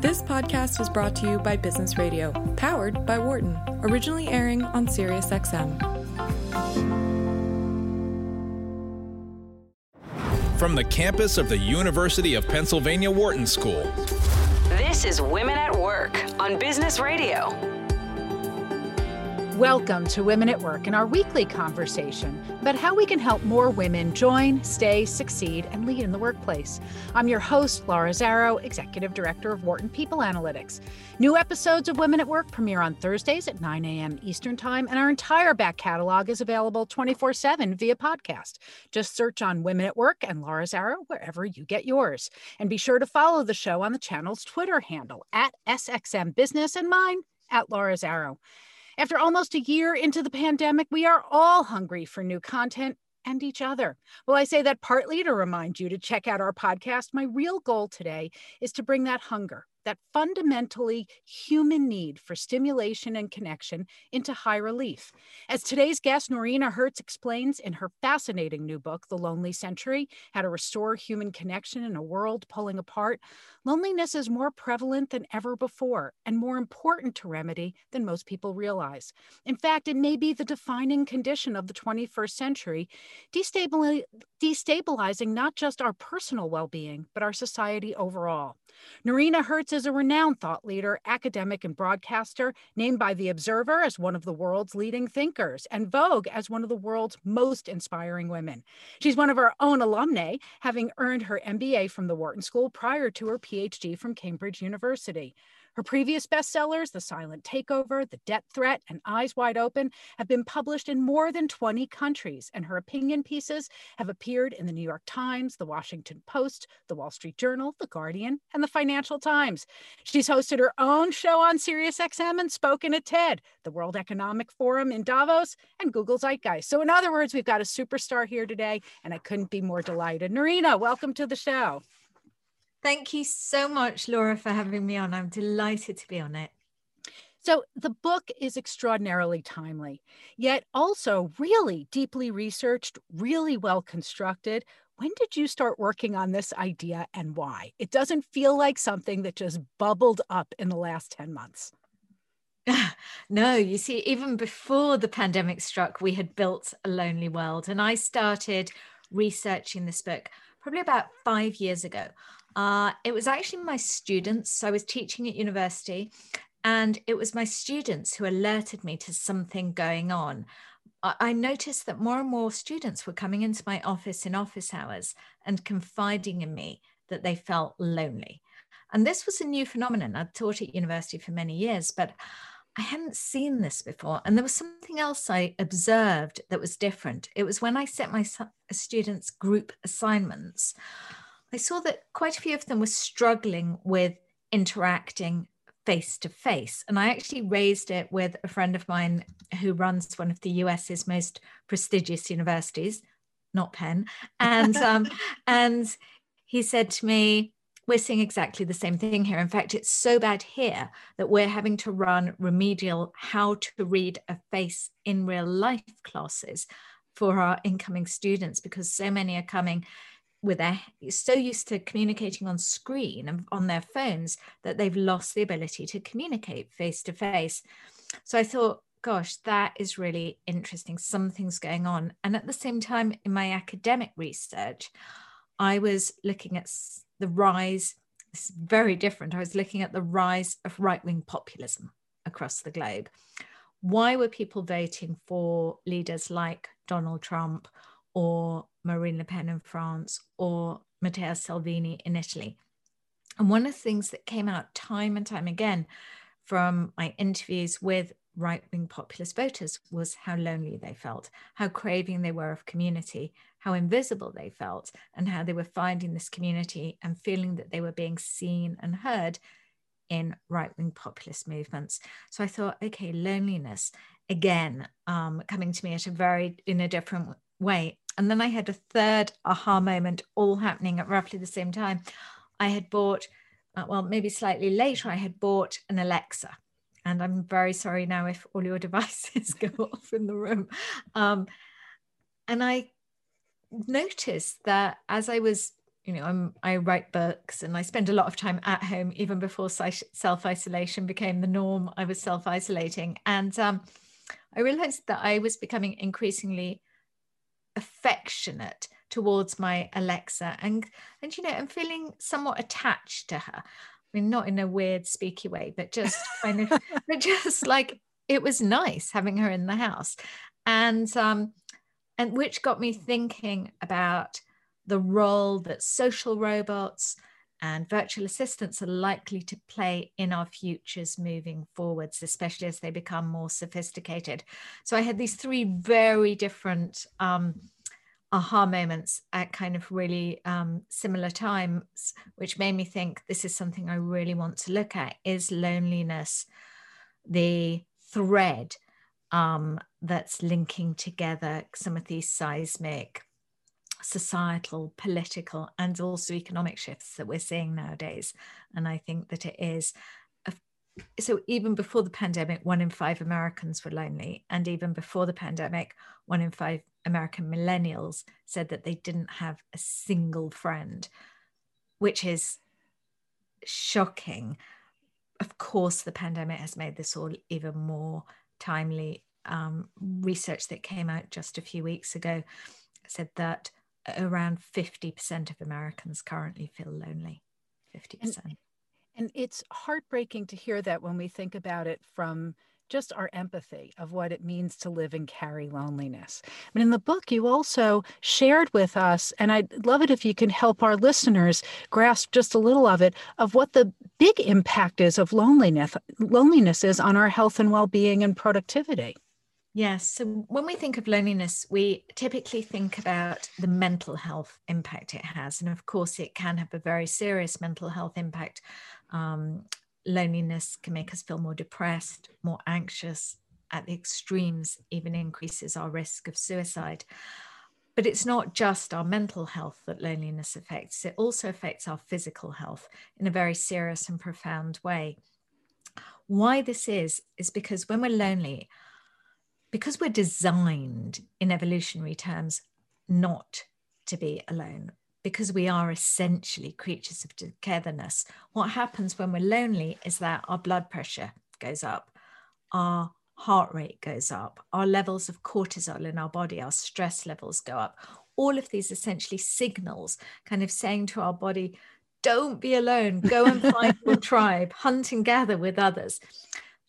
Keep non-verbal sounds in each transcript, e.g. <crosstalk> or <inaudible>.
This podcast is brought to you by Business Radio, powered by Wharton, originally airing on SiriusXM. From the campus of the University of Pennsylvania Wharton School. This is Women at Work on Business Radio. Welcome to Women at Work and our weekly conversation about how we can help more women join, stay, succeed, and lead in the workplace. I'm your host, Laura Zarrow, Executive Director of Wharton People Analytics. New episodes of Women at Work premiere on Thursdays at 9 a.m. Eastern Time, and our entire back catalog is available 24 7 via podcast. Just search on Women at Work and Laura Zarrow wherever you get yours. And be sure to follow the show on the channel's Twitter handle at SXM Business and mine at Laura Zarrow. After almost a year into the pandemic, we are all hungry for new content and each other. Well, I say that partly to remind you to check out our podcast. My real goal today is to bring that hunger that fundamentally human need for stimulation and connection into high relief. As today's guest, Noreena Hertz, explains in her fascinating new book, The Lonely Century How to Restore Human Connection in a World Pulling Apart, loneliness is more prevalent than ever before and more important to remedy than most people realize. In fact, it may be the defining condition of the 21st century, destabilizing not just our personal well being, but our society overall. Noreena Hertz is a renowned thought leader, academic, and broadcaster, named by The Observer as one of the world's leading thinkers and Vogue as one of the world's most inspiring women. She's one of our own alumnae, having earned her MBA from the Wharton School prior to her PhD from Cambridge University. Her previous bestsellers, The Silent Takeover, The Debt Threat, and Eyes Wide Open, have been published in more than 20 countries, and her opinion pieces have appeared in the New York Times, The Washington Post, The Wall Street Journal, The Guardian, and The Financial Times. She's hosted her own show on SiriusXM and spoken at TED, the World Economic Forum in Davos, and Google Zeitgeist. So, in other words, we've got a superstar here today, and I couldn't be more delighted. Noreena, welcome to the show. Thank you so much, Laura, for having me on. I'm delighted to be on it. So, the book is extraordinarily timely, yet also really deeply researched, really well constructed. When did you start working on this idea and why? It doesn't feel like something that just bubbled up in the last 10 months. <laughs> no, you see, even before the pandemic struck, we had built a lonely world. And I started researching this book probably about five years ago. Uh, it was actually my students. I was teaching at university, and it was my students who alerted me to something going on. I noticed that more and more students were coming into my office in office hours and confiding in me that they felt lonely. And this was a new phenomenon. I'd taught at university for many years, but I hadn't seen this before. And there was something else I observed that was different. It was when I set my students group assignments. I saw that quite a few of them were struggling with interacting face to face. And I actually raised it with a friend of mine who runs one of the US's most prestigious universities, not Penn. And <laughs> um, and he said to me, we're seeing exactly the same thing here. In fact, it's so bad here that we're having to run remedial how to read a face in real life classes for our incoming students because so many are coming with their so used to communicating on screen and on their phones that they've lost the ability to communicate face to face. So I thought, gosh, that is really interesting. Something's going on. And at the same time, in my academic research, I was looking at the rise. It's very different. I was looking at the rise of right wing populism across the globe. Why were people voting for leaders like Donald Trump or Marine Le Pen in France or Matteo Salvini in Italy. And one of the things that came out time and time again from my interviews with right wing populist voters was how lonely they felt, how craving they were of community, how invisible they felt, and how they were finding this community and feeling that they were being seen and heard in right wing populist movements. So I thought, okay, loneliness again um, coming to me at a very in a different way and then I had a third aha moment, all happening at roughly the same time. I had bought, uh, well, maybe slightly later, I had bought an Alexa. And I'm very sorry now if all your <laughs> devices go off in the room. Um, and I noticed that as I was you know I'm, i write books and i spend a lot of time at home even before self-isolation became the norm i was self-isolating and um, i realized that i was becoming increasingly affectionate towards my alexa and and you know i'm feeling somewhat attached to her. I mean not in a weird speaky way but just kind of <laughs> but just like it was nice having her in the house. And um and which got me thinking about the role that social robots and virtual assistants are likely to play in our futures moving forwards, especially as they become more sophisticated. So I had these three very different um, aha moments at kind of really um, similar times, which made me think this is something I really want to look at is loneliness, the thread um, that's linking together some of these seismic societal, political, and also economic shifts that we're seeing nowadays. And I think that it is. A, so, even before the pandemic, one in five Americans were lonely. And even before the pandemic, one in five American millennials said that they didn't have a single friend, which is shocking. Of course, the pandemic has made this all even more timely. Um, research that came out just a few weeks ago said that around 50% of Americans currently feel lonely. 50%. And, and it's heartbreaking to hear that when we think about it from just our empathy of what it means to live and carry loneliness. But in the book, you also shared with us, and I'd love it if you can help our listeners grasp just a little of it, of what the big impact is of loneliness, loneliness is on our health and well-being and productivity. Yes. So when we think of loneliness, we typically think about the mental health impact it has. And of course, it can have a very serious mental health impact. Um, loneliness can make us feel more depressed, more anxious, at the extremes, even increases our risk of suicide. But it's not just our mental health that loneliness affects, it also affects our physical health in a very serious and profound way. Why this is, is because when we're lonely, because we're designed in evolutionary terms not to be alone, because we are essentially creatures of togetherness, what happens when we're lonely is that our blood pressure goes up, our heart rate goes up, our levels of cortisol in our body, our stress levels go up. All of these essentially signals kind of saying to our body, don't be alone, go and find <laughs> your tribe, hunt and gather with others.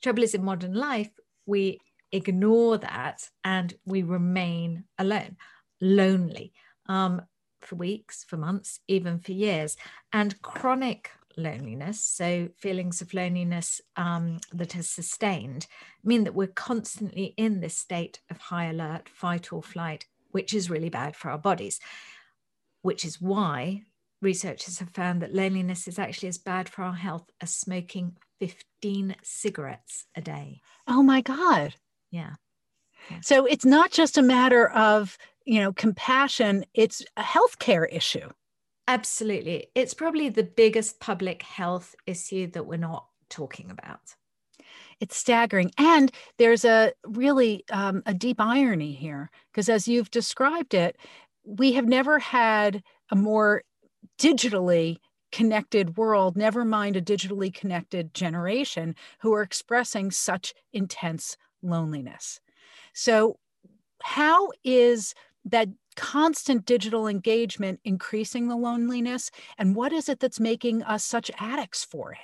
trouble is, in modern life, we ignore that and we remain alone, lonely um, for weeks, for months, even for years. And chronic loneliness, so feelings of loneliness um, that has sustained, mean that we're constantly in this state of high alert, fight or flight, which is really bad for our bodies, which is why researchers have found that loneliness is actually as bad for our health as smoking 15 cigarettes a day. Oh my God. Yeah. yeah. So it's not just a matter of, you know, compassion, it's a healthcare issue. Absolutely. It's probably the biggest public health issue that we're not talking about. It's staggering. And there's a really um, a deep irony here, because as you've described it, we have never had a more digitally connected world, never mind a digitally connected generation who are expressing such intense loneliness. So, how is that constant digital engagement increasing the loneliness? And what is it that's making us such addicts for it?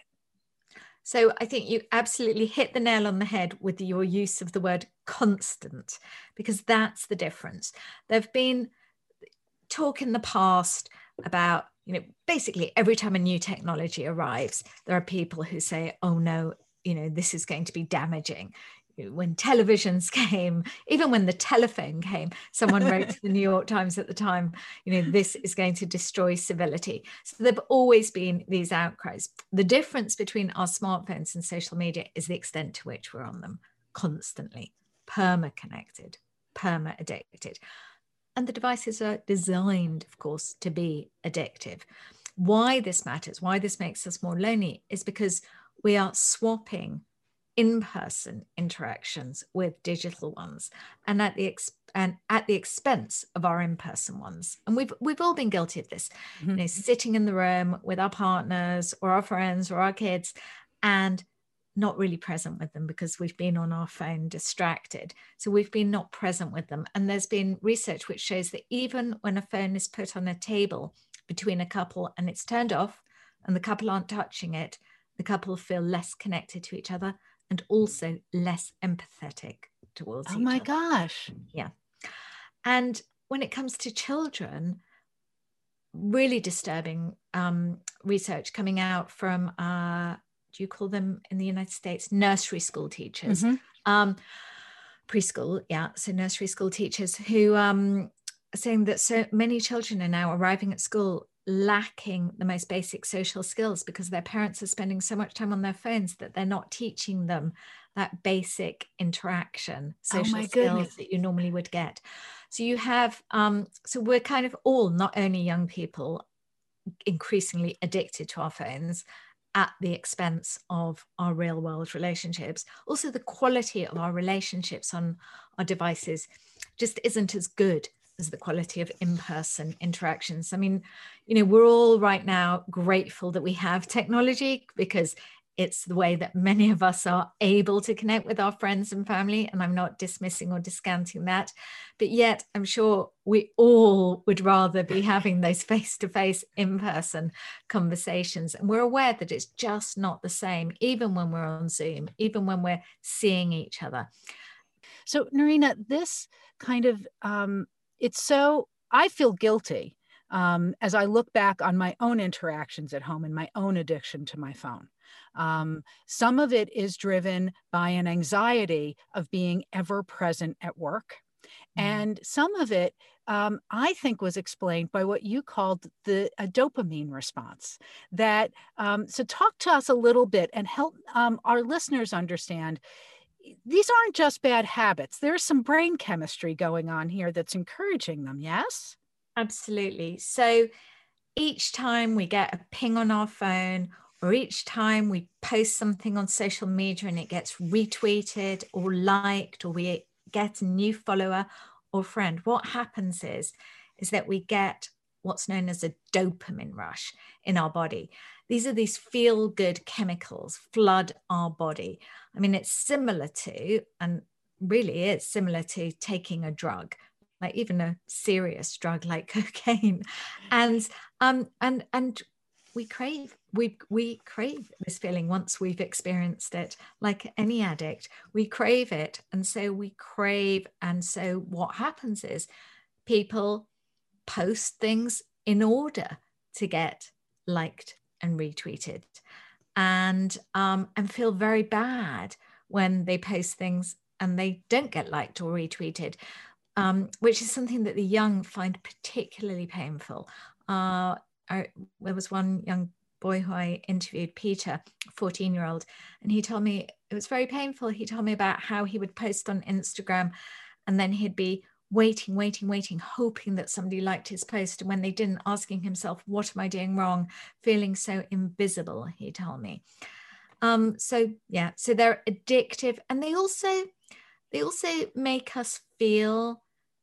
So I think you absolutely hit the nail on the head with your use of the word constant, because that's the difference. There have been talk in the past about, you know, basically every time a new technology arrives, there are people who say, oh no, you know, this is going to be damaging when televisions <laughs> came, even when the telephone came, someone wrote to the New York Times at the time, you know, this is going to destroy civility. So there have always been these outcries. The difference between our smartphones and social media is the extent to which we're on them constantly, perma connected, perma addicted. And the devices are designed, of course, to be addictive. Why this matters, why this makes us more lonely, is because we are swapping in person interactions with digital ones. And at the, ex- and at the expense of our in-person ones and we've we've all been guilty of this mm-hmm. you know sitting in the room with our partners or our friends or our kids and not really present with them because we've been on our phone distracted so we've been not present with them and there's been research which shows that even when a phone is put on a table between a couple and it's turned off and the couple aren't touching it the couple feel less connected to each other and also less empathetic towards oh my other. gosh yeah and when it comes to children really disturbing um, research coming out from uh, do you call them in the united states nursery school teachers mm-hmm. um, preschool yeah so nursery school teachers who um, are saying that so many children are now arriving at school lacking the most basic social skills because their parents are spending so much time on their phones that they're not teaching them that basic interaction oh social oh skills goodness. that you normally would get so you have um, so we're kind of all not only young people increasingly addicted to our phones at the expense of our real world relationships also the quality of our relationships on our devices just isn't as good as the quality of in-person interactions. I mean you know we're all right now grateful that we have technology because it's the way that many of us are able to connect with our friends and family and i'm not dismissing or discounting that. But yet i'm sure we all would rather be having those <laughs> face-to-face in-person conversations. And we're aware that it's just not the same even when we're on zoom even when we're seeing each other. So Noreena this kind of um, it's so I feel guilty um, as I look back on my own interactions at home and my own addiction to my phone. Um, some of it is driven by an anxiety of being ever present at work. Mm. And some of it, um, I think, was explained by what you called the a dopamine response. That um, so, talk to us a little bit and help um, our listeners understand these aren't just bad habits. There's some brain chemistry going on here that's encouraging them, yes? Absolutely. So each time we get a ping on our phone, or each time we post something on social media and it gets retweeted or liked, or we get a new follower or friend, what happens is, is that we get what's known as a dopamine rush in our body. These are these feel good chemicals flood our body. I mean, it's similar to, and really is similar to taking a drug, like even a serious drug like <laughs> cocaine. And um and and we crave we we crave this feeling once we've experienced it like any addict we crave it and so we crave and so what happens is people post things in order to get liked and retweeted and um, and feel very bad when they post things and they don't get liked or retweeted um, which is something that the young find particularly painful uh, I, there was one young boy who I interviewed, Peter, 14 year old, and he told me it was very painful. He told me about how he would post on Instagram and then he'd be waiting, waiting, waiting, hoping that somebody liked his post. And when they didn't, asking himself, What am I doing wrong? Feeling so invisible, he told me. Um, so yeah, so they're addictive and they also they also make us feel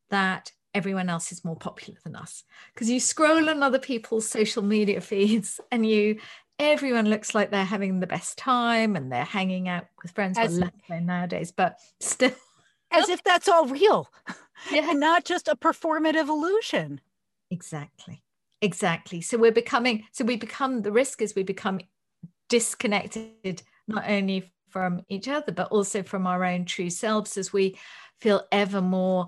that everyone else is more popular than us. Because you scroll on other people's social media <laughs> feeds and you everyone looks like they're having the best time and they're hanging out with friends As, well, nowadays, but still as if that's all real <laughs> yeah. and not just a performative illusion. Exactly. Exactly. So we're becoming so we become the risk is we become disconnected not only from each other but also from our own true selves as we feel ever more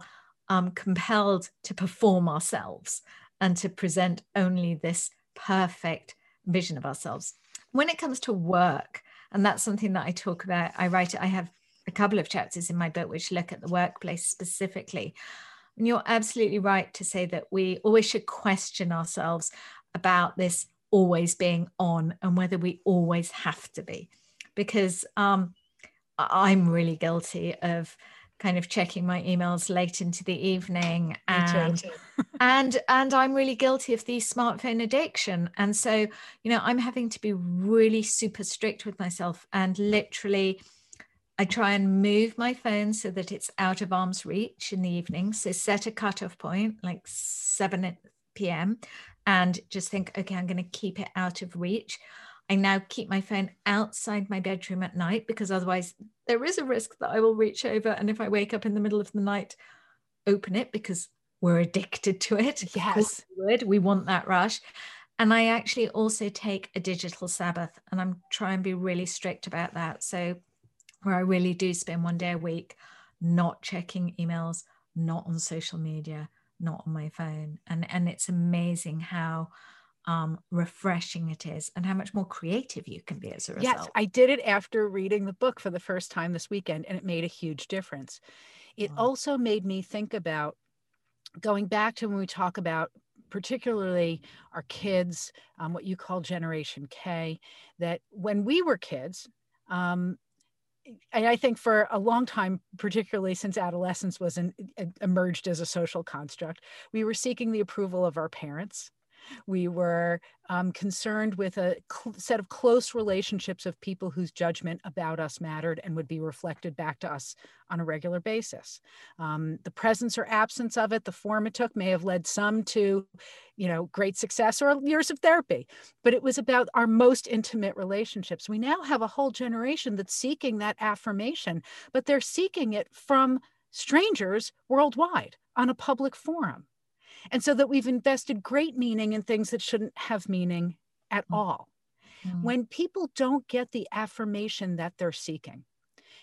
um, compelled to perform ourselves and to present only this perfect vision of ourselves. When it comes to work and that's something that i talk about i write i have a couple of chapters in my book which look at the workplace specifically. And you're absolutely right to say that we always should question ourselves about this always being on and whether we always have to be. Because um, I'm really guilty of kind of checking my emails late into the evening and <laughs> and and I'm really guilty of the smartphone addiction and so you know I'm having to be really super strict with myself and literally I try and move my phone so that it's out of arm's reach in the evening. So set a cutoff point, like 7 p.m., and just think, okay, I'm going to keep it out of reach. I now keep my phone outside my bedroom at night because otherwise there is a risk that I will reach over. And if I wake up in the middle of the night, open it because we're addicted to it. Yes. Would. we want that rush. And I actually also take a digital Sabbath and I'm trying to be really strict about that. So, where I really do spend one day a week not checking emails, not on social media, not on my phone. And, and it's amazing how um, refreshing it is and how much more creative you can be as a result. Yes, I did it after reading the book for the first time this weekend, and it made a huge difference. It wow. also made me think about going back to when we talk about particularly our kids, um, what you call Generation K, that when we were kids, um, and I think for a long time, particularly since adolescence was an, emerged as a social construct, we were seeking the approval of our parents. We were um, concerned with a set of close relationships of people whose judgment about us mattered and would be reflected back to us on a regular basis. Um, the presence or absence of it, the form it took, may have led some to, you know, great success or years of therapy. But it was about our most intimate relationships. We now have a whole generation that's seeking that affirmation, but they're seeking it from strangers worldwide on a public forum. And so that we've invested great meaning in things that shouldn't have meaning at mm. all. Mm. When people don't get the affirmation that they're seeking,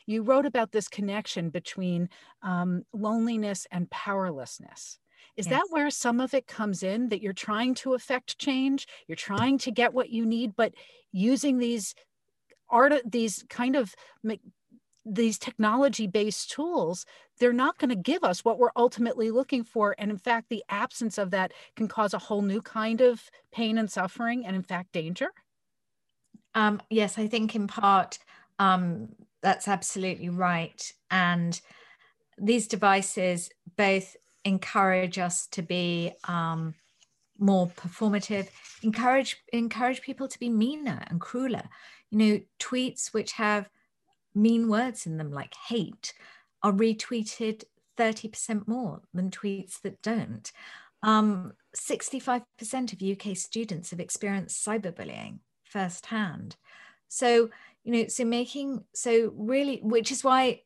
you wrote about this connection between um, loneliness and powerlessness. Is yes. that where some of it comes in that you're trying to affect change? You're trying to get what you need, but using these art, these kind of these technology based tools, they're not going to give us what we're ultimately looking for. And in fact, the absence of that can cause a whole new kind of pain and suffering and, in fact, danger. Um, yes, I think in part um, that's absolutely right. And these devices both encourage us to be um, more performative, encourage encourage people to be meaner and crueler. You know, tweets which have mean words in them like hate are retweeted 30% more than tweets that don't. Um, 65% of UK students have experienced cyberbullying firsthand. So, you know, so making, so really, which is why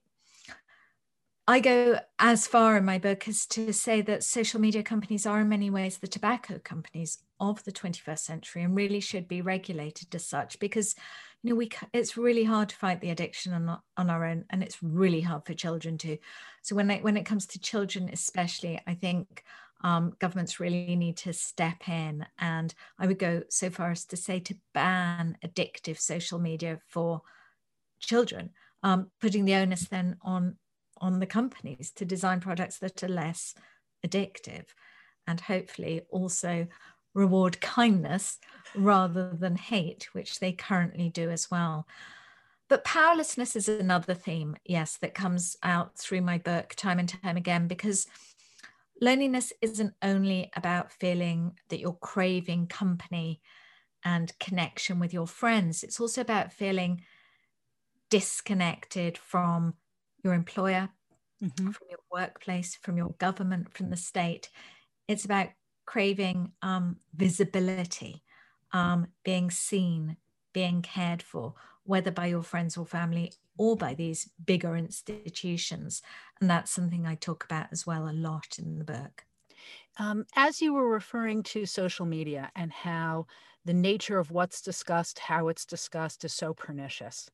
I go as far in my book as to say that social media companies are in many ways the tobacco companies of the 21st century and really should be regulated as such because you know we it's really hard to fight the addiction on, on our own and it's really hard for children too. So when it, when it comes to children especially i think um, governments really need to step in and i would go so far as to say to ban addictive social media for children. Um, putting the onus then on on the companies to design products that are less addictive and hopefully also reward kindness rather than hate, which they currently do as well. But powerlessness is another theme, yes, that comes out through my book time and time again, because loneliness isn't only about feeling that you're craving company and connection with your friends, it's also about feeling disconnected from your employer, mm-hmm. from your workplace, from your government, from the state. It's about craving um, visibility, um, being seen, being cared for, whether by your friends or family or by these bigger institutions. And that's something I talk about as well a lot in the book. Um, as you were referring to social media and how the nature of what's discussed, how it's discussed is so pernicious,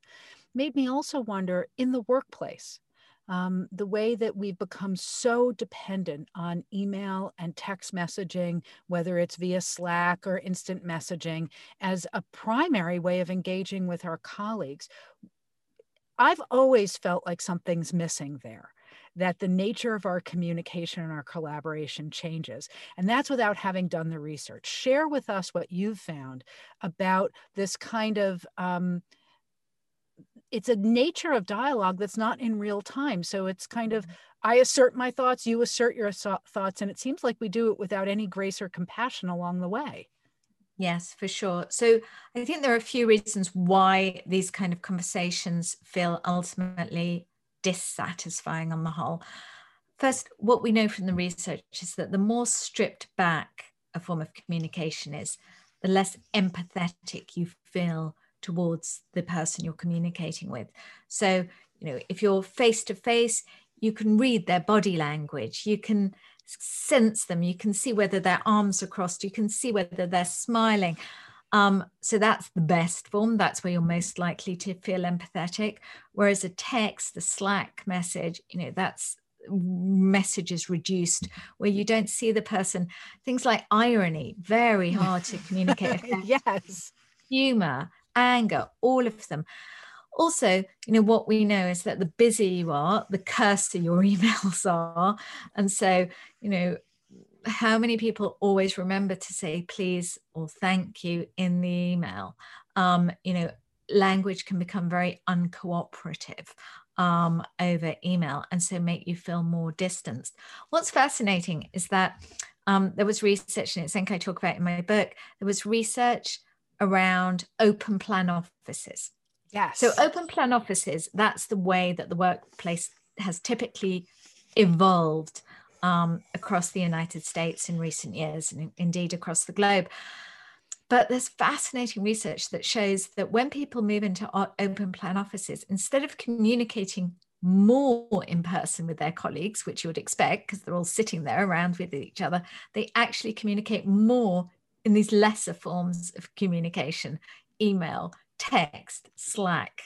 made me also wonder in the workplace, um, the way that we've become so dependent on email and text messaging, whether it's via Slack or instant messaging, as a primary way of engaging with our colleagues. I've always felt like something's missing there that the nature of our communication and our collaboration changes. And that's without having done the research. Share with us what you've found about this kind of um, it's a nature of dialogue that's not in real time so it's kind of mm-hmm. i assert my thoughts you assert your thoughts and it seems like we do it without any grace or compassion along the way Yes, for sure. So I think there are a few reasons why these kind of conversations feel ultimately dissatisfying on the whole. First, what we know from the research is that the more stripped back a form of communication is, the less empathetic you feel towards the person you're communicating with. So, you know, if you're face to face, you can read their body language, you can sense them, you can see whether their arms are crossed, you can see whether they're smiling. Um, so that's the best form. That's where you're most likely to feel empathetic. Whereas a text, the Slack message, you know, that's messages reduced where you don't see the person. Things like irony, very hard to communicate. <laughs> yes. Humor, anger, all of them. Also, you know, what we know is that the busier you are, the curser <laughs> your emails are. And so, you know, how many people always remember to say please or thank you in the email? Um, you know, language can become very uncooperative um, over email and so make you feel more distanced. What's fascinating is that um, there was research, and it's something I talk about in my book, there was research around open plan offices. Yes. So open plan offices, that's the way that the workplace has typically evolved um, across the United States in recent years and indeed across the globe. But there's fascinating research that shows that when people move into open plan offices, instead of communicating more in person with their colleagues, which you would expect because they're all sitting there around with each other, they actually communicate more in these lesser forms of communication email, text, Slack.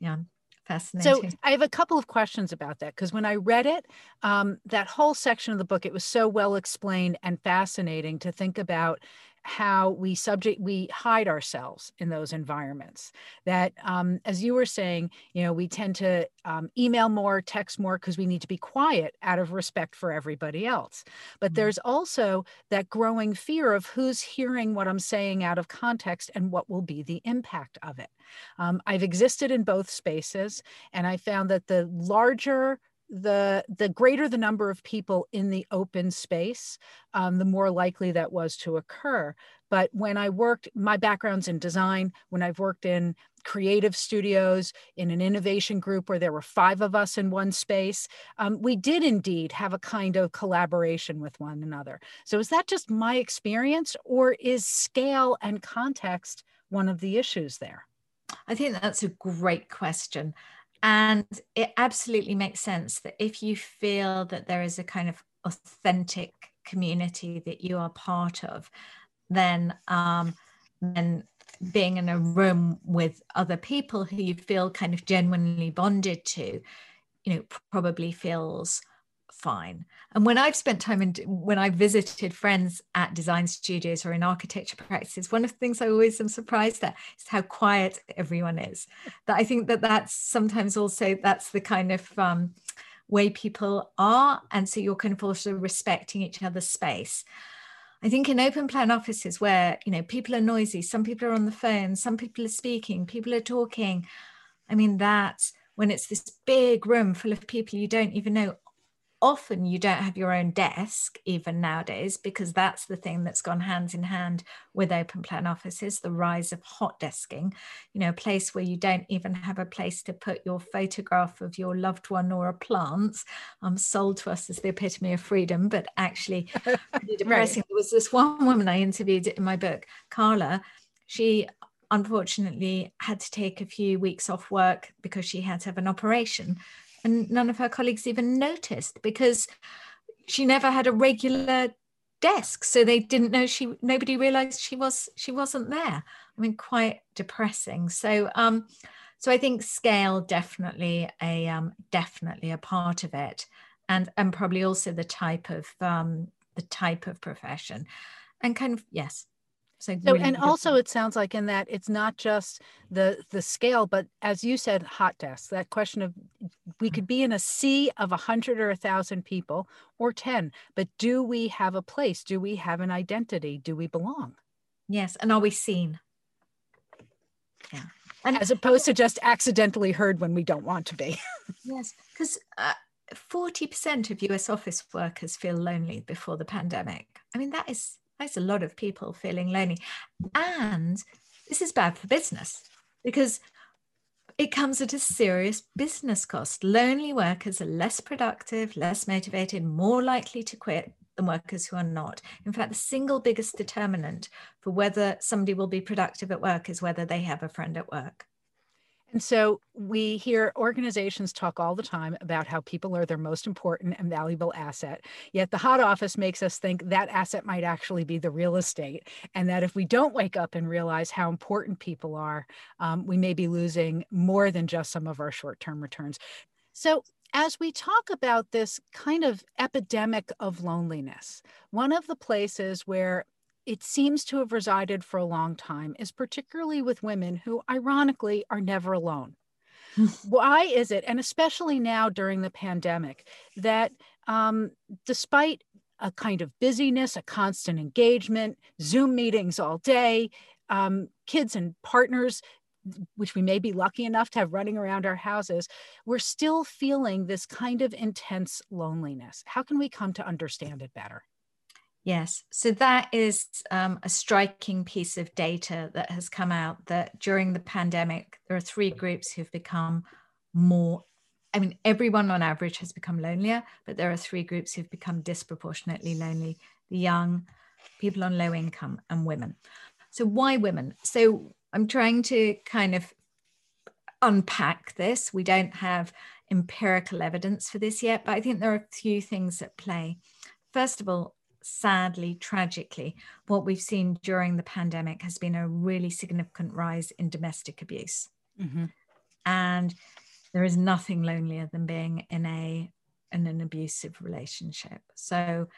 Yeah, fascinating. So I have a couple of questions about that because when I read it, um, that whole section of the book, it was so well explained and fascinating to think about how we subject we hide ourselves in those environments. That um, as you were saying you know we tend to um, email more text more because we need to be quiet out of respect for everybody else. But mm-hmm. there's also that growing fear of who's hearing what i'm saying out of context and what will be the impact of it. Um, i've existed in both spaces and i found that the larger the the greater the number of people in the open space um, the more likely that was to occur. But when i worked my background's in design. When i've worked in creative studios in an innovation group where there were five of us in one space um, we did indeed have a kind of collaboration with one another. So is that just my experience or is scale and context one of the issues there? I think that's a great question and it absolutely makes sense that if you feel that there is a kind of authentic community that you are part of, then um, then being in a room with other people who you feel kind of genuinely bonded to, you know, probably feels fine. And when I've spent time and when I visited friends at design studios or in architecture practices, one of the things I always am surprised at is how quiet everyone is. That I think that that's sometimes also that's the kind of um, way people are, and so you're kind of also respecting each other's space. I think in open plan offices where you know people are noisy, some people are on the phone, some people are speaking, people are talking. I mean that's when it's this big room full of people you don't even know often you don't have your own desk even nowadays because that's the thing that's gone hands in hand with open plan offices the rise of hot desking. You know a place where you don't even have a place to put your photograph of your loved one or a plant. Um, sold to us as the epitome of freedom but actually really <laughs> depressing. Right. there was this one woman i interviewed in my book carla. She unfortunately had to take a few weeks off work because she had to have an operation and none of her colleagues even noticed because she never had a regular desk. So they didn't know she nobody realized she was she wasn't there. I mean quite depressing. So um so i think scale definitely a um definitely a part of it and and probably also the type of um the type of profession. And kind of yes so, so and also it sounds like in that it's not just the the scale, but as you said, hot desks. That question of we could be in a sea of a hundred or a thousand people or ten, but do we have a place? Do we have an identity? Do we belong? Yes, and are we seen? Yeah, and as opposed to just accidentally heard when we don't want to be. <laughs> yes, because. Uh, 40% of US office workers feel lonely before the pandemic. I mean, that is That's a lot of people feeling lonely. And this is bad for business because it comes at a serious business cost. Lonely workers are less productive, less motivated, more likely to quit than workers who are not. In fact, the single biggest determinant for whether somebody will be productive at work is whether they have a friend at work. And so we hear organizations talk all the time about how people are their most important and valuable asset. Yet the hot office makes us think that asset might actually be the real estate. And that if we don't wake up and realize how important people are, um, we may be losing more than just some of our short term returns. So, as we talk about this kind of epidemic of loneliness, one of the places where it seems to have resided for a long time is particularly with women who, ironically, are never alone. <laughs> Why is it, and especially now during the pandemic, that um, despite a kind of busyness, a constant engagement, Zoom meetings all day, um, kids and partners, which we may be lucky enough to have running around our houses, we're still feeling this kind of intense loneliness. How can we come to understand it better? Yes, so that is um, a striking piece of data that has come out that during the pandemic, there are three groups who've become more. I mean, everyone on average has become lonelier, but there are three groups who've become disproportionately lonely the young, people on low income, and women. So, why women? So, I'm trying to kind of unpack this. We don't have empirical evidence for this yet, but I think there are a few things at play. First of all, sadly, tragically, what we've seen during the pandemic has been a really significant rise in domestic abuse. Mm-hmm. And there is nothing lonelier than being in a in an abusive relationship. So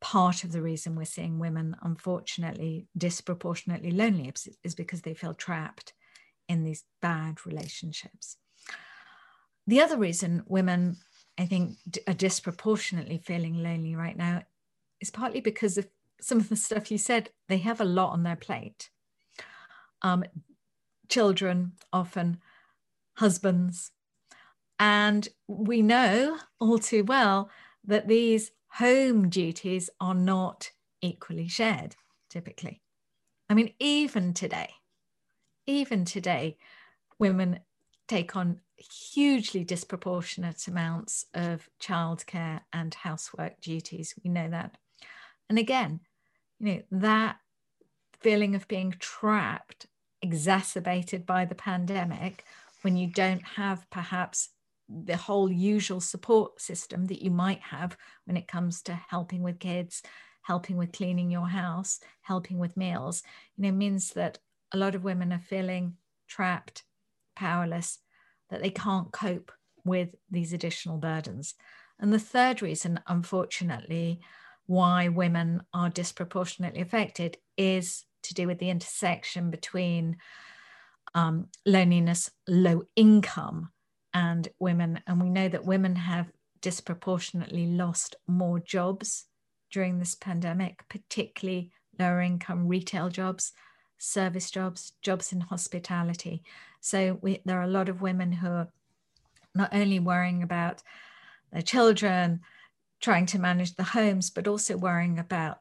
part of the reason we're seeing women unfortunately disproportionately lonely is because they feel trapped in these bad relationships. The other reason women I think are disproportionately feeling lonely right now is partly because of some of the stuff you said. They have a lot on their plate. Um, children, often husbands. And we know all too well that these home duties are not equally shared, typically. I mean, even today, even today, women take on hugely disproportionate amounts of childcare and housework duties. We know that. And again, you know, that feeling of being trapped, exacerbated by the pandemic, when you don't have perhaps the whole usual support system that you might have when it comes to helping with kids, helping with cleaning your house, helping with meals, you know, means that a lot of women are feeling trapped, powerless, that they can't cope with these additional burdens. And the third reason, unfortunately, why women are disproportionately affected is to do with the intersection between um, loneliness, low income, and women. And we know that women have disproportionately lost more jobs during this pandemic, particularly lower income retail jobs, service jobs, jobs in hospitality. So we, there are a lot of women who are not only worrying about their children, trying to manage the homes, but also worrying about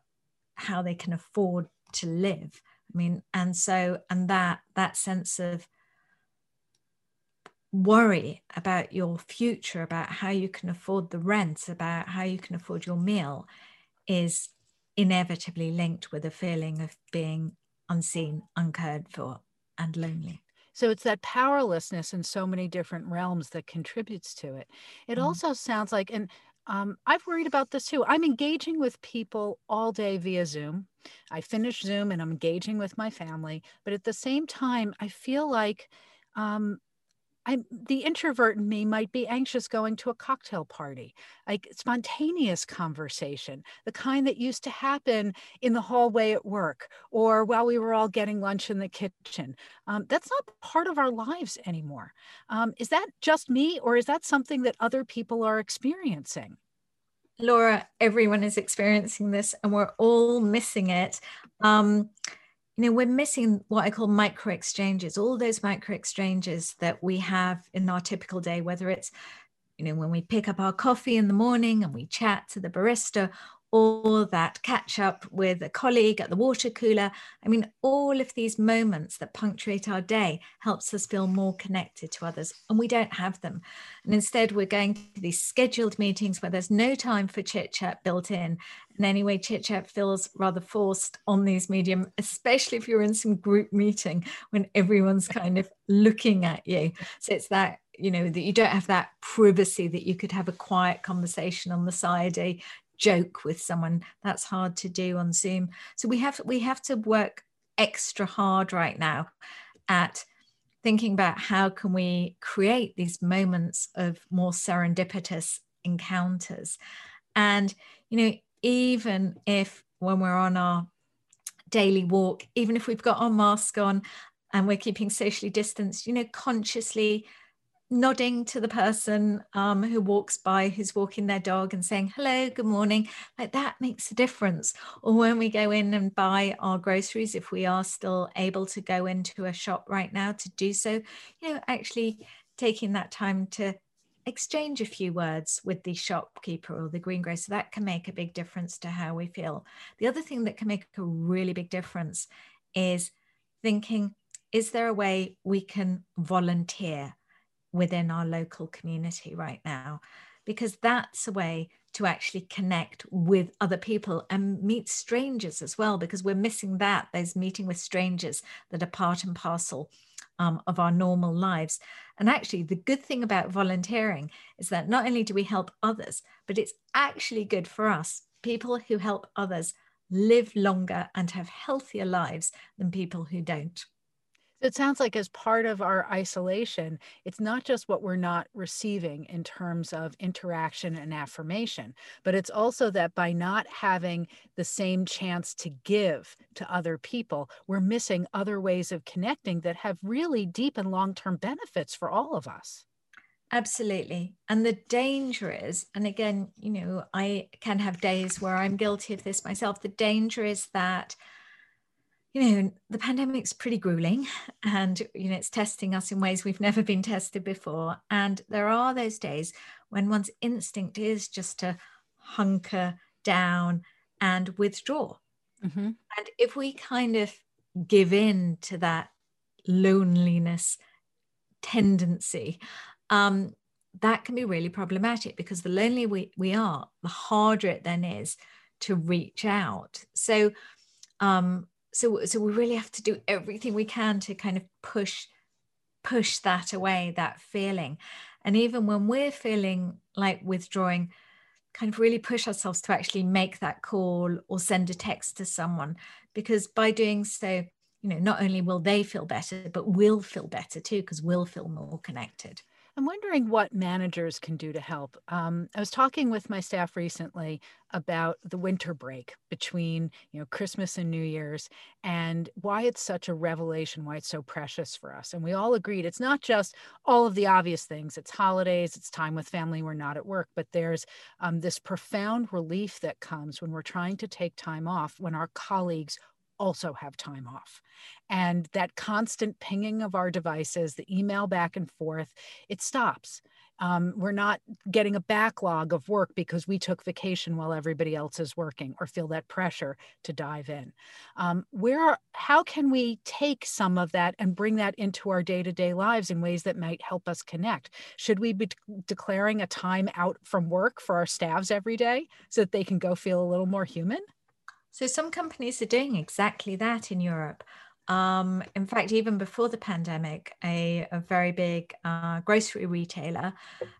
how they can afford to live. I mean, and so, and that that sense of worry about your future, about how you can afford the rent, about how you can afford your meal, is inevitably linked with a feeling of being unseen, uncared for, and lonely. So it's that powerlessness in so many different realms that contributes to it. It mm. also sounds like, and um, I've worried about this too. I'm engaging with people all day via Zoom. I finish Zoom and I'm engaging with my family, but at the same time, I feel like um, I'm the introvert in me might be anxious going to a cocktail party, like spontaneous conversation, the kind that used to happen in the hallway at work or while we were all getting lunch in the kitchen. Um, that's not part of our lives anymore. Um, is that just me, or is that something that other people are experiencing? Laura, everyone is experiencing this and we're all missing it. Um, you know, we're missing what I call micro exchanges, all those micro exchanges that we have in our typical day, whether it's, you know, when we pick up our coffee in the morning and we chat to the barista, or that catch up with a colleague at the water cooler. I mean, all of these moments that punctuate our day helps us feel more connected to others, and we don't have them. And instead, we're going to these scheduled meetings where there's no time for chit chat built in. And anyway, chit chat feels rather forced on these medium, especially if you're in some group meeting when everyone's kind of looking at you. So it's that you know that you don't have that privacy that you could have a quiet conversation on the side a joke with someone that's hard to do on zoom. So we have we have to work extra hard right now at thinking about how can we create these moments of more serendipitous encounters. And you know even if when we're on our daily walk even if we've got our mask on and we're keeping socially distanced you know consciously nodding to the person um, who walks by who's walking their dog and saying hello good morning. Like that makes a difference. Or when we go in and buy our groceries if we are still able to go into a shop right now to do so you know actually taking that time to exchange a few words with the shopkeeper or the greengrocer that can make a big difference to how we feel. The other thing that can make a really big difference is thinking is there a way we can volunteer within our local community right now because that's a way to actually connect with other people and meet strangers as well because we're missing that those meeting with strangers that are part and parcel um, of our normal lives. And actually the good thing about volunteering is that not only do we help others but it's actually good for us people who help others live longer and have healthier lives than people who don't it sounds like as part of our isolation, it's not just what we're not receiving in terms of interaction and affirmation, but it's also that by not having the same chance to give to other people, we're missing other ways of connecting that have really deep and long term benefits for all of us. Absolutely. And the danger is, and again, you know, I can have days where I'm guilty of this myself. The danger is that you know, the pandemic's pretty grueling and, you know, it's testing us in ways we've never been tested before. And there are those days when one's instinct is just to hunker down and withdraw. Mm-hmm. And if we kind of give in to that loneliness tendency, um, that can be really problematic because the lonelier we, we are, the harder it then is to reach out. So, um, so so we really have to do everything we can to kind of push push that away that feeling. And even when we're feeling like withdrawing kind of really push ourselves to actually make that call or send a text to someone. Because by doing so you know not only will they feel better but we'll feel better too because we'll feel more connected I'm wondering what managers can do to help. Um, I was talking with my staff recently about the winter break between you know Christmas and New Year's and why it's such a revelation, why it's so precious for us. And we all agreed it's not just all of the obvious things. It's holidays, it's time with family, we're not at work, but there's um, this profound relief that comes when we're trying to take time off when our colleagues also have time off. And that constant pinging of our devices, the email back and forth, it stops. Um, we're not getting a backlog of work because we took vacation while everybody else is working or feel that pressure to dive in. Um, where, how can we take some of that and bring that into our day to day lives in ways that might help us connect? Should we be declaring a time out from work for our staffs every day so that they can go feel a little more human? So some companies are doing exactly that in Europe. Um, in fact, even before the pandemic, a, a very big uh, grocery retailer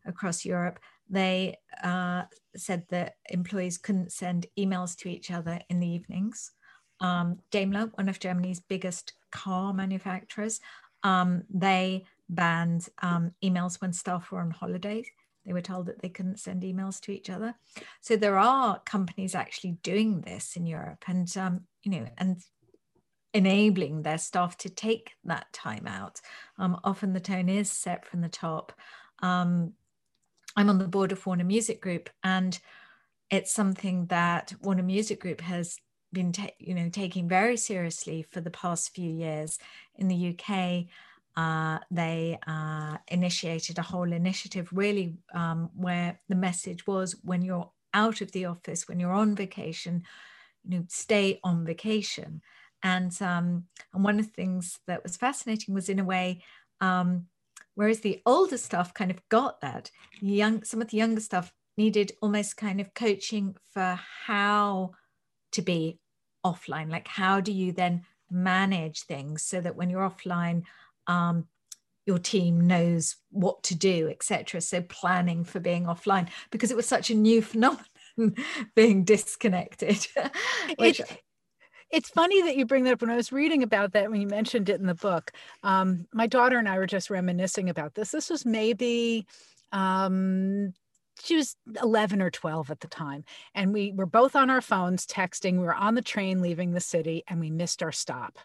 across Europe, they uh, said that employees couldn't send emails to each other in the evenings. Um, Daimler, one of Germany's biggest car manufacturers, um, they banned um, emails when staff were on holidays. They were told that they couldn't send emails to each other. So there are companies actually doing this in Europe, and um, you know, and enabling their staff to take that time out. Um, often the tone is set from the top. Um, I'm on the board of Warner Music Group, and it's something that Warner Music Group has been, you know, taking very seriously for the past few years in the UK uh, they uh, initiated a whole initiative really um, where the message was when you're out of the office, when you're on vacation, you know, stay on vacation. And um, and one of the things that was fascinating was in a way, um, whereas the older stuff kind of got that, young some of the younger stuff needed almost kind of coaching for how to be offline. Like how do you then manage things so that when you're offline, um, your team knows what to do, etc. So planning for being offline because it was such a new <laughs> phenomenon being disconnected. <laughs> which it, it's funny that you bring that up. When I was reading about that, when you mentioned it in the book, um, my daughter and I were just reminiscing about this. This was maybe um, she was 11 or 12 at the time and we were both on our phones texting we were on the train leaving the city and we missed our stop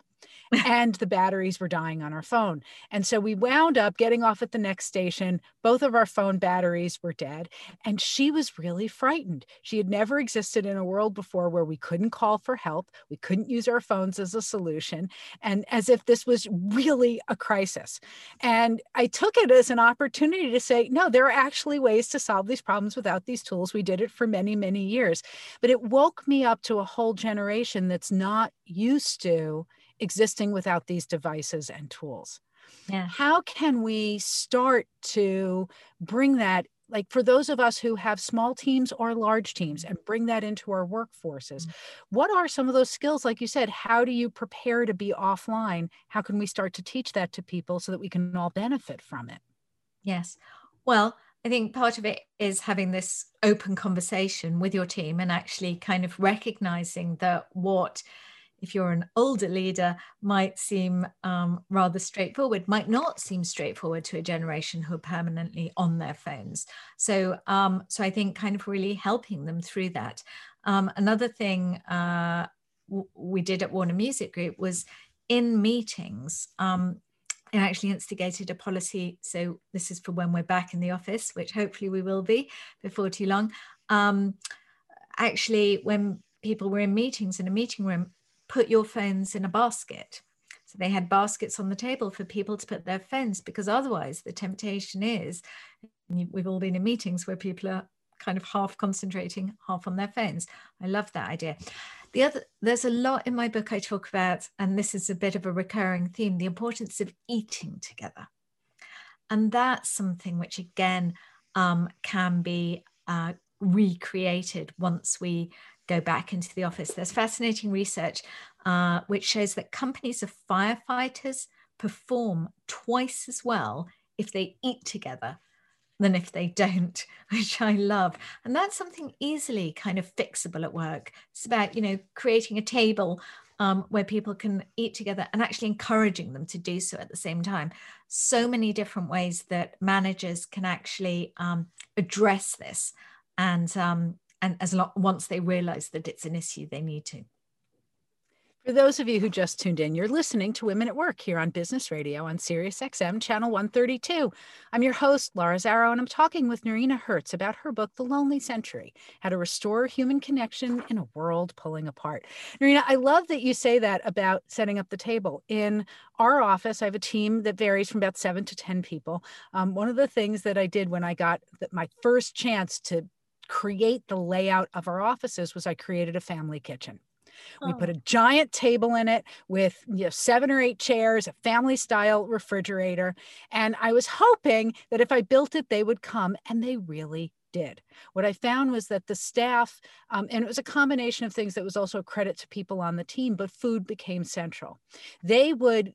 <laughs> and the batteries were dying on our phone. And so we wound up getting off at the next station. Both of our phone batteries were dead. And she was really frightened. She had never existed in a world before where we couldn't call for help, we couldn't use our phones as a solution, and as if this was really a crisis. And I took it as an opportunity to say, no, there are actually ways to solve these problems without these tools. We did it for many, many years. But it woke me up to a whole generation that's not used to existing without these devices and tools. Yeah. How can we start to bring that like for those of us who have small teams or large teams and bring that into our workforces mm-hmm. what are some of those skills like you said how do you prepare to be offline how can we start to teach that to people so that we can all benefit from it yes well I think part of it is having this open conversation with your team and actually kind of recognizing that what if you're an older leader, might seem um, rather straightforward, might not seem straightforward to a generation who are permanently on their phones. So, um, so I think kind of really helping them through that. Um, another thing uh, we did at Warner Music Group was in meetings. Um, it actually instigated a policy. So this is for when we're back in the office, which hopefully we will be before too long. Um, actually, when people were in meetings in a meeting room, put your phones in a basket. So they had baskets on the table for people to put their phones because otherwise the temptation is we've all been in meetings where people are kind of half concentrating, half on their phones. I love that idea. The other, there's a lot in my book I talk about, and this is a bit of a recurring theme the importance of eating together. And that's something which, again, um, can be uh, recreated once we go back into the office. There's fascinating research uh, which shows that companies of firefighters perform twice as well if they eat together than if they don't, <laughs> which I love. And that's something easily kind of fixable at work. It's about, you know, creating a table um, where people can eat together and actually encouraging them to do so at the same time. So many different ways that managers can actually um, address this and um, and as long once they realize that it's an issue they need to for those of you who just tuned in, you're listening to Women at Work here on Business Radio on Sirius XM channel 132. I'm your host, Laura Zarrow, and I'm talking with Noreena Hertz about her book, The Lonely Century How to Restore Human Connection in a World Pulling Apart. Noreena, I love that you say that about setting up the table. In our office, I have a team that varies from about seven to 10 people. Um, one of the things that I did when I got my first chance to create the layout of our offices was I created a family kitchen. We put oh. a giant table in it with you know, seven or eight chairs, a family style refrigerator. And I was hoping that if I built it, they would come. And they really did. What I found was that the staff, um, and it was a combination of things that was also a credit to people on the team, but food became central. They would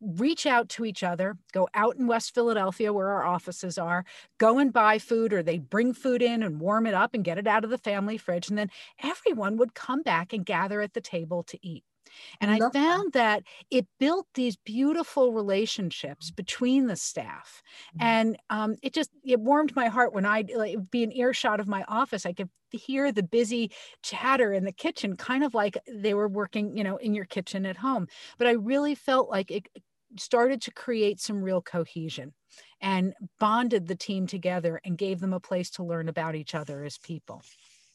reach out to each other, go out in West Philadelphia where our offices are, go and buy food, or they bring food in and warm it up and get it out of the family fridge. And then everyone would come back and gather at the table to eat. And I, I found that. that. it built these beautiful relationships between the staff. Mm-hmm. And um, it just, it warmed my heart when I like, be an earshot of my office. I could hear the busy chatter in the kitchen, kind of like they were working, you know, in your kitchen at home. But I really felt like it started to create some real cohesion and bonded the team together and gave them a place to learn about each other as people.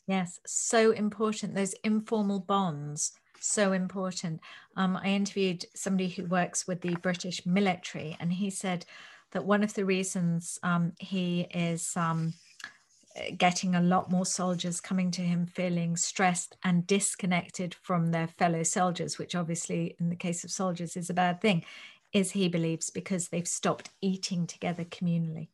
Yes, so important. Those informal bonds, so important. Um, I interviewed somebody who works with the British military, and he said that one of the reasons um, he is um, getting a lot more soldiers coming to him feeling stressed and disconnected from their fellow soldiers, which obviously, in the case of soldiers, is a bad thing, is he believes because they've stopped eating together communally.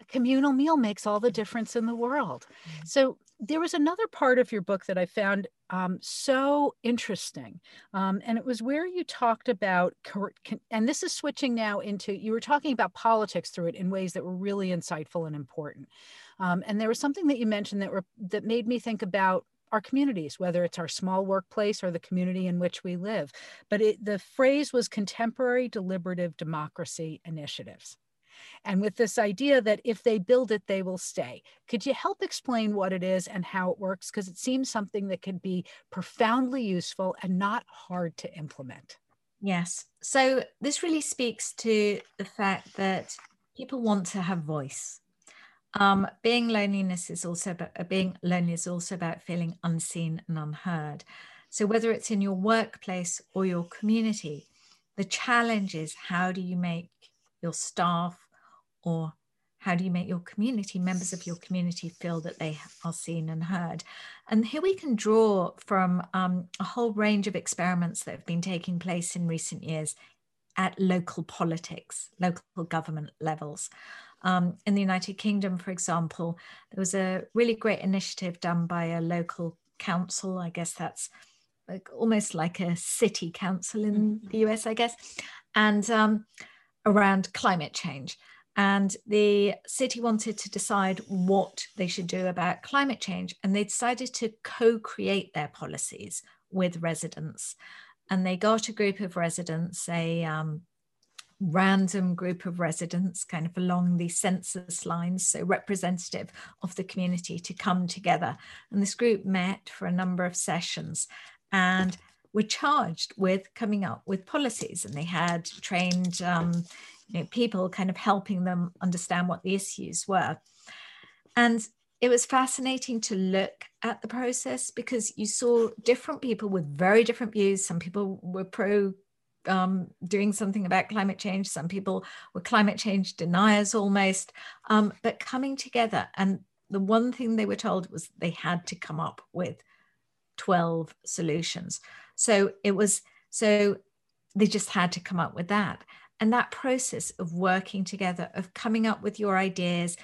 A communal meal makes all the difference in the world. Mm. So, there was another part of your book that I found um, so interesting. Um, and it was where you talked about, and this is switching now into, you were talking about politics through it in ways that were really insightful and important. Um, and there was something that you mentioned that, were, that made me think about our communities, whether it's our small workplace or the community in which we live. But it, the phrase was contemporary deliberative democracy initiatives and with this idea that if they build it, they will stay. Could you help explain what it is and how it works? Because it seems something that could be profoundly useful and not hard to implement. Yes. So this really speaks to the fact that people want to have voice. Um, being loneliness is also about, uh, being lonely is also about feeling unseen and unheard. So whether it's in your workplace or your community, the challenge is how do you make your staff or how do you make your community members of your community feel that they are seen and heard and here we can draw from um, a whole range of experiments that have been taking place in recent years at local politics local government levels um, in the united kingdom for example there was a really great initiative done by a local council i guess that's like almost like a city council in mm-hmm. the us i guess and um, around climate change and the city wanted to decide what they should do about climate change and they decided to co-create their policies with residents and they got a group of residents a um, random group of residents kind of along the census lines so representative of the community to come together and this group met for a number of sessions and were charged with coming up with policies and they had trained um, you know, people kind of helping them understand what the issues were. And it was fascinating to look at the process because you saw different people with very different views. Some people were pro um, doing something about climate change, some people were climate change deniers almost, um, but coming together. And the one thing they were told was they had to come up with 12 solutions. So it was, so they just had to come up with that. And that process of working together, of coming up with your ideas,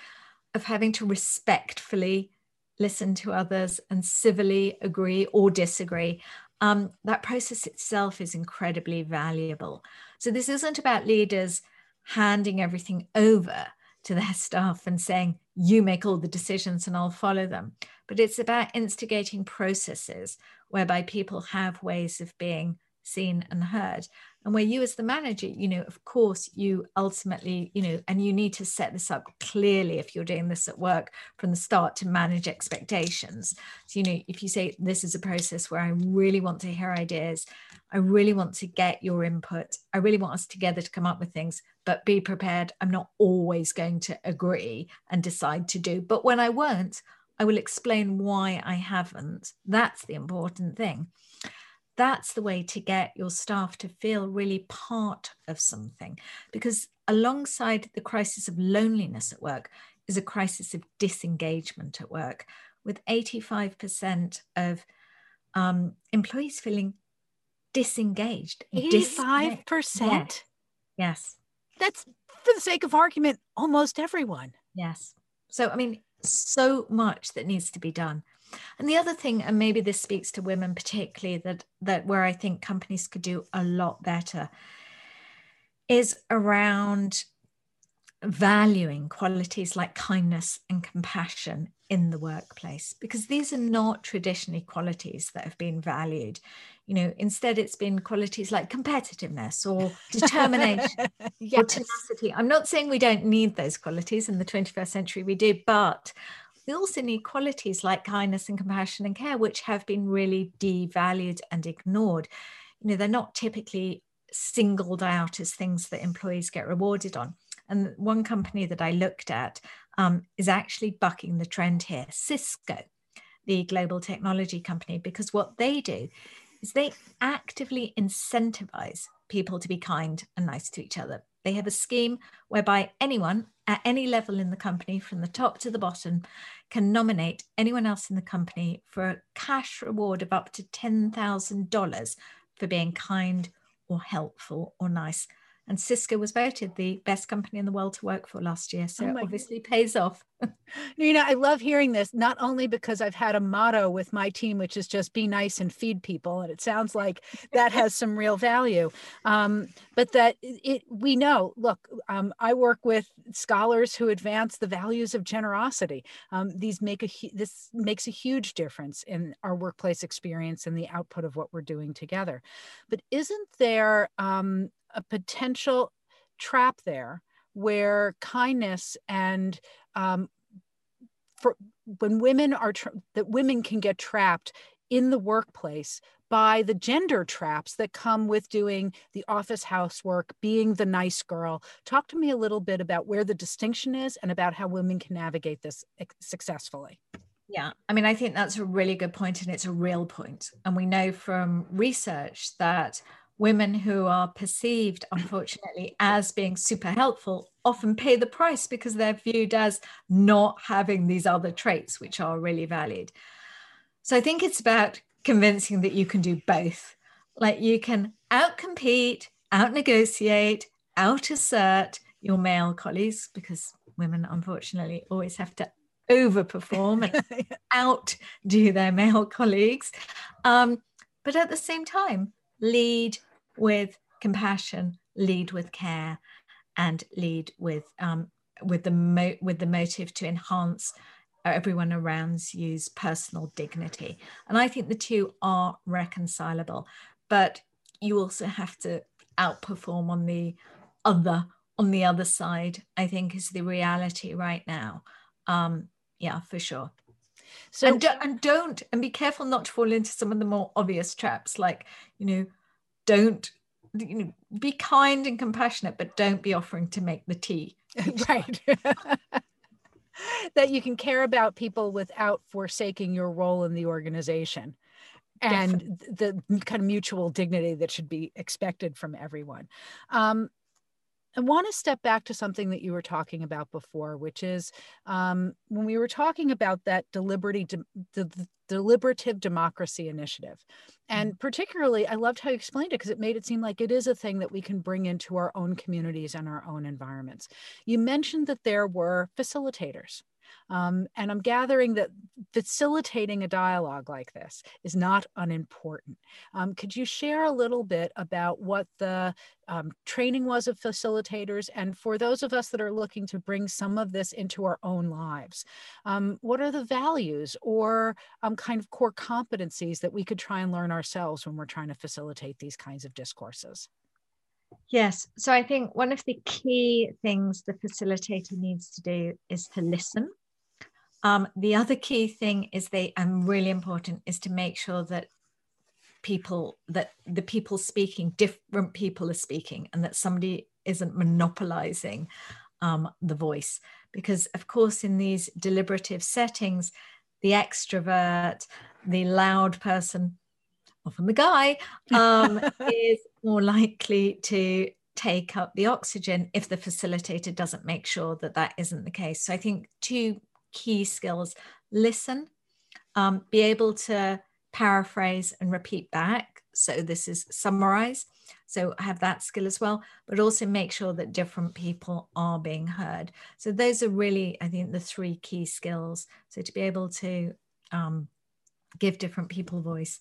of having to respectfully listen to others and civilly agree or disagree, um, that process itself is incredibly valuable. So this isn't about leaders handing everything over to their <laughs> staff and saying, you make all the decisions and I'll follow them. But it's about instigating processes whereby people have ways of being seen and heard and where you as the manager you know of course you ultimately you know and you need to set this up clearly if you're doing this at work from the start to manage expectations. So you know if you say this is a process where i really want to hear ideas i really want to get your input i really want us together to come up with things but be prepared i'm not always going to agree and decide to do. But when i won't i will explain why i haven't. That's the important thing that's the way to get your staff to feel really part of something. Because alongside the crisis of loneliness at work is a crisis of disengagement at work, with 85% of um, employees feeling disengaged. 85%? Yes. yes. That's, for the sake of argument, almost everyone. Yes. So, I mean, so much that needs to be done. And the other thing, and maybe this speaks to women particularly, that that where I think companies could do a lot better, is around valuing qualities like kindness and compassion in the workplace because these are not traditionally qualities that have been valued you know instead it's been qualities like competitiveness or determination <laughs> yes. or tenacity i'm not saying we don't need those qualities in the 21st century we do but we also need qualities like kindness and compassion and care, which have been really devalued and ignored. You know, they're not typically singled out as things that employees get rewarded on. And one company that I looked at um, is actually bucking the trend here Cisco, the global technology company, because what they do is they actively incentivize people to be kind and nice to each other. They have a scheme whereby anyone at any level in the company, from the top to the bottom, can nominate anyone else in the company for a cash reward of up to $10,000 for being kind or helpful or nice and Cisco was voted the best company in the world to work for last year. So oh obviously pays off. <laughs> you know, I love hearing this, not only because I've had a motto with my team, which is just be nice and feed people. And it sounds like that has some real value. Um, but that it, we know, look, um, I work with scholars who advance the values of generosity. Um, these make a, this makes a huge difference in our workplace experience and the output of what we're doing together. But isn't there, um, a potential trap there where kindness and um, for when women are tra- that women can get trapped in the workplace by the gender traps that come with doing the office housework, being the nice girl. Talk to me a little bit about where the distinction is and about how women can navigate this successfully. Yeah, I mean, I think that's a really good point, and it's a real point. And we know from research that women who are perceived, unfortunately, as being super helpful often pay the price because they're viewed as not having these other traits, which are really valued. So I think it's about convincing that you can do both. Like you can outcompete, outnegotiate, out negotiate, out assert your male colleagues because women, unfortunately, always have to overperform and <laughs> outdo their male colleagues. Um, but at the same time, lead with compassion, lead with care, and lead with um, with the mo- with the motive to enhance everyone around you's personal dignity. And I think the two are reconcilable, but you also have to outperform on the other on the other side. I think is the reality right now. Um, yeah, for sure. So and, do, and don't and be careful not to fall into some of the more obvious traps, like you know don't you know, be kind and compassionate, but don't be offering to make the tea. <laughs> right. <laughs> that you can care about people without forsaking your role in the organization and Definitely. the kind of mutual dignity that should be expected from everyone. Um, I want to step back to something that you were talking about before, which is um, when we were talking about that deliberative, the, deliberative democracy initiative. And mm-hmm. particularly, I loved how you explained it because it made it seem like it is a thing that we can bring into our own communities and our own environments. You mentioned that there were facilitators. Um, and I'm gathering that facilitating a dialogue like this is not unimportant. Um, could you share a little bit about what the um, training was of facilitators? And for those of us that are looking to bring some of this into our own lives, um, what are the values or um, kind of core competencies that we could try and learn ourselves when we're trying to facilitate these kinds of discourses? Yes. So I think one of the key things the facilitator needs to do is to listen. Um, the other key thing is they, and really important, is to make sure that people, that the people speaking, different people are speaking, and that somebody isn't monopolizing um, the voice. Because, of course, in these deliberative settings, the extrovert, the loud person, often the guy, um, <laughs> is more likely to take up the oxygen if the facilitator doesn't make sure that that isn't the case. So I think two key skills listen, um, be able to paraphrase and repeat back. So this is summarize. So have that skill as well, but also make sure that different people are being heard. So those are really, I think, the three key skills. So to be able to um, give different people voice,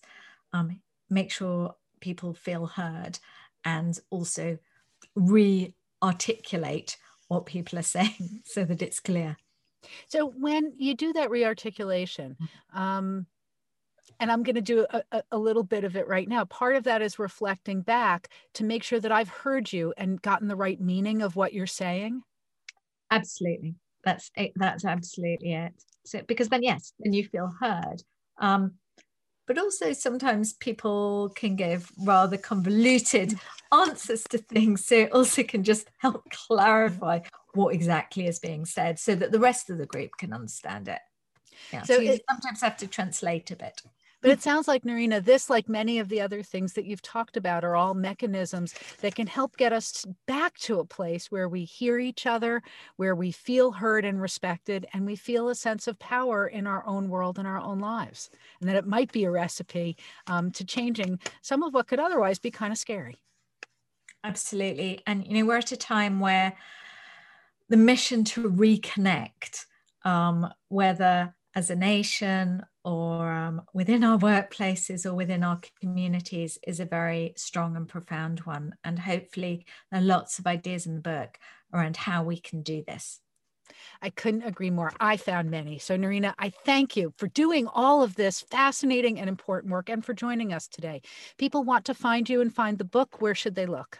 um, make sure people feel heard, and also re-articulate what people are <laughs> saying so that it's clear. So when you do that rearticulation, mm-hmm. um, and I'm going to do a, a, little bit of it right now. Part of that is reflecting back to make sure that I've heard you and gotten the right meaning of what you're saying. Absolutely, that's it, that's absolutely it. So because then yes, then you feel heard. Um, but also sometimes people can give rather convoluted <laughs> answers to things. So it also can just help <laughs> clarify what exactly is being said so that the rest of the group can understand it. Yeah. So, so you it, sometimes have to translate a bit. But it <laughs> sounds like, Noreena, this, like many of the other things that you've talked about, are all mechanisms that can help get us back to a place where we hear each other, where we feel heard and respected, and we feel a sense of power in our own world and our own lives. And that it might be a recipe um, to changing some of what could otherwise be kind of scary. Absolutely. And, you know, we're at a time where the mission to reconnect, um, whether as a nation or um, within our workplaces or within our communities is a very strong and profound one. And hopefully, there are lots of ideas in the book around how we can do this. I couldn't agree more. I found many. So, Noreena, I thank you for doing all of this fascinating and important work and for joining us today. People want to find you and find the book. Where should they look?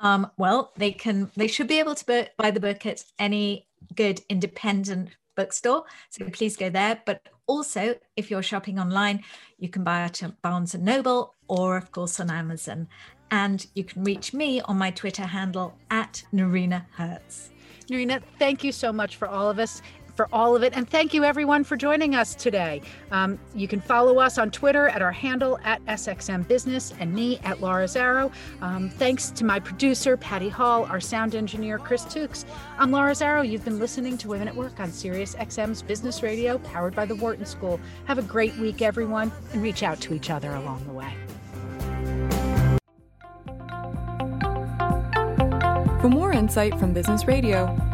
Um, well, they can. They should be able to buy the book at any good independent bookstore. So please go there. But also, if you're shopping online, you can buy at Barnes and Noble or, of course, on Amazon. And you can reach me on my Twitter handle at Noreena Hertz. Noreena, thank you so much for all of us for all of it. And thank you, everyone, for joining us today. Um, you can follow us on Twitter at our handle at SXM Business and me at Laura Zarrow. Um, thanks to my producer, Patty Hall, our sound engineer, Chris Tukes. I'm Laura Zarrow. You've been listening to Women at Work on Sirius XM's Business Radio, powered by the Wharton School. Have a great week, everyone, and reach out to each other along the way. For more insight from Business Radio,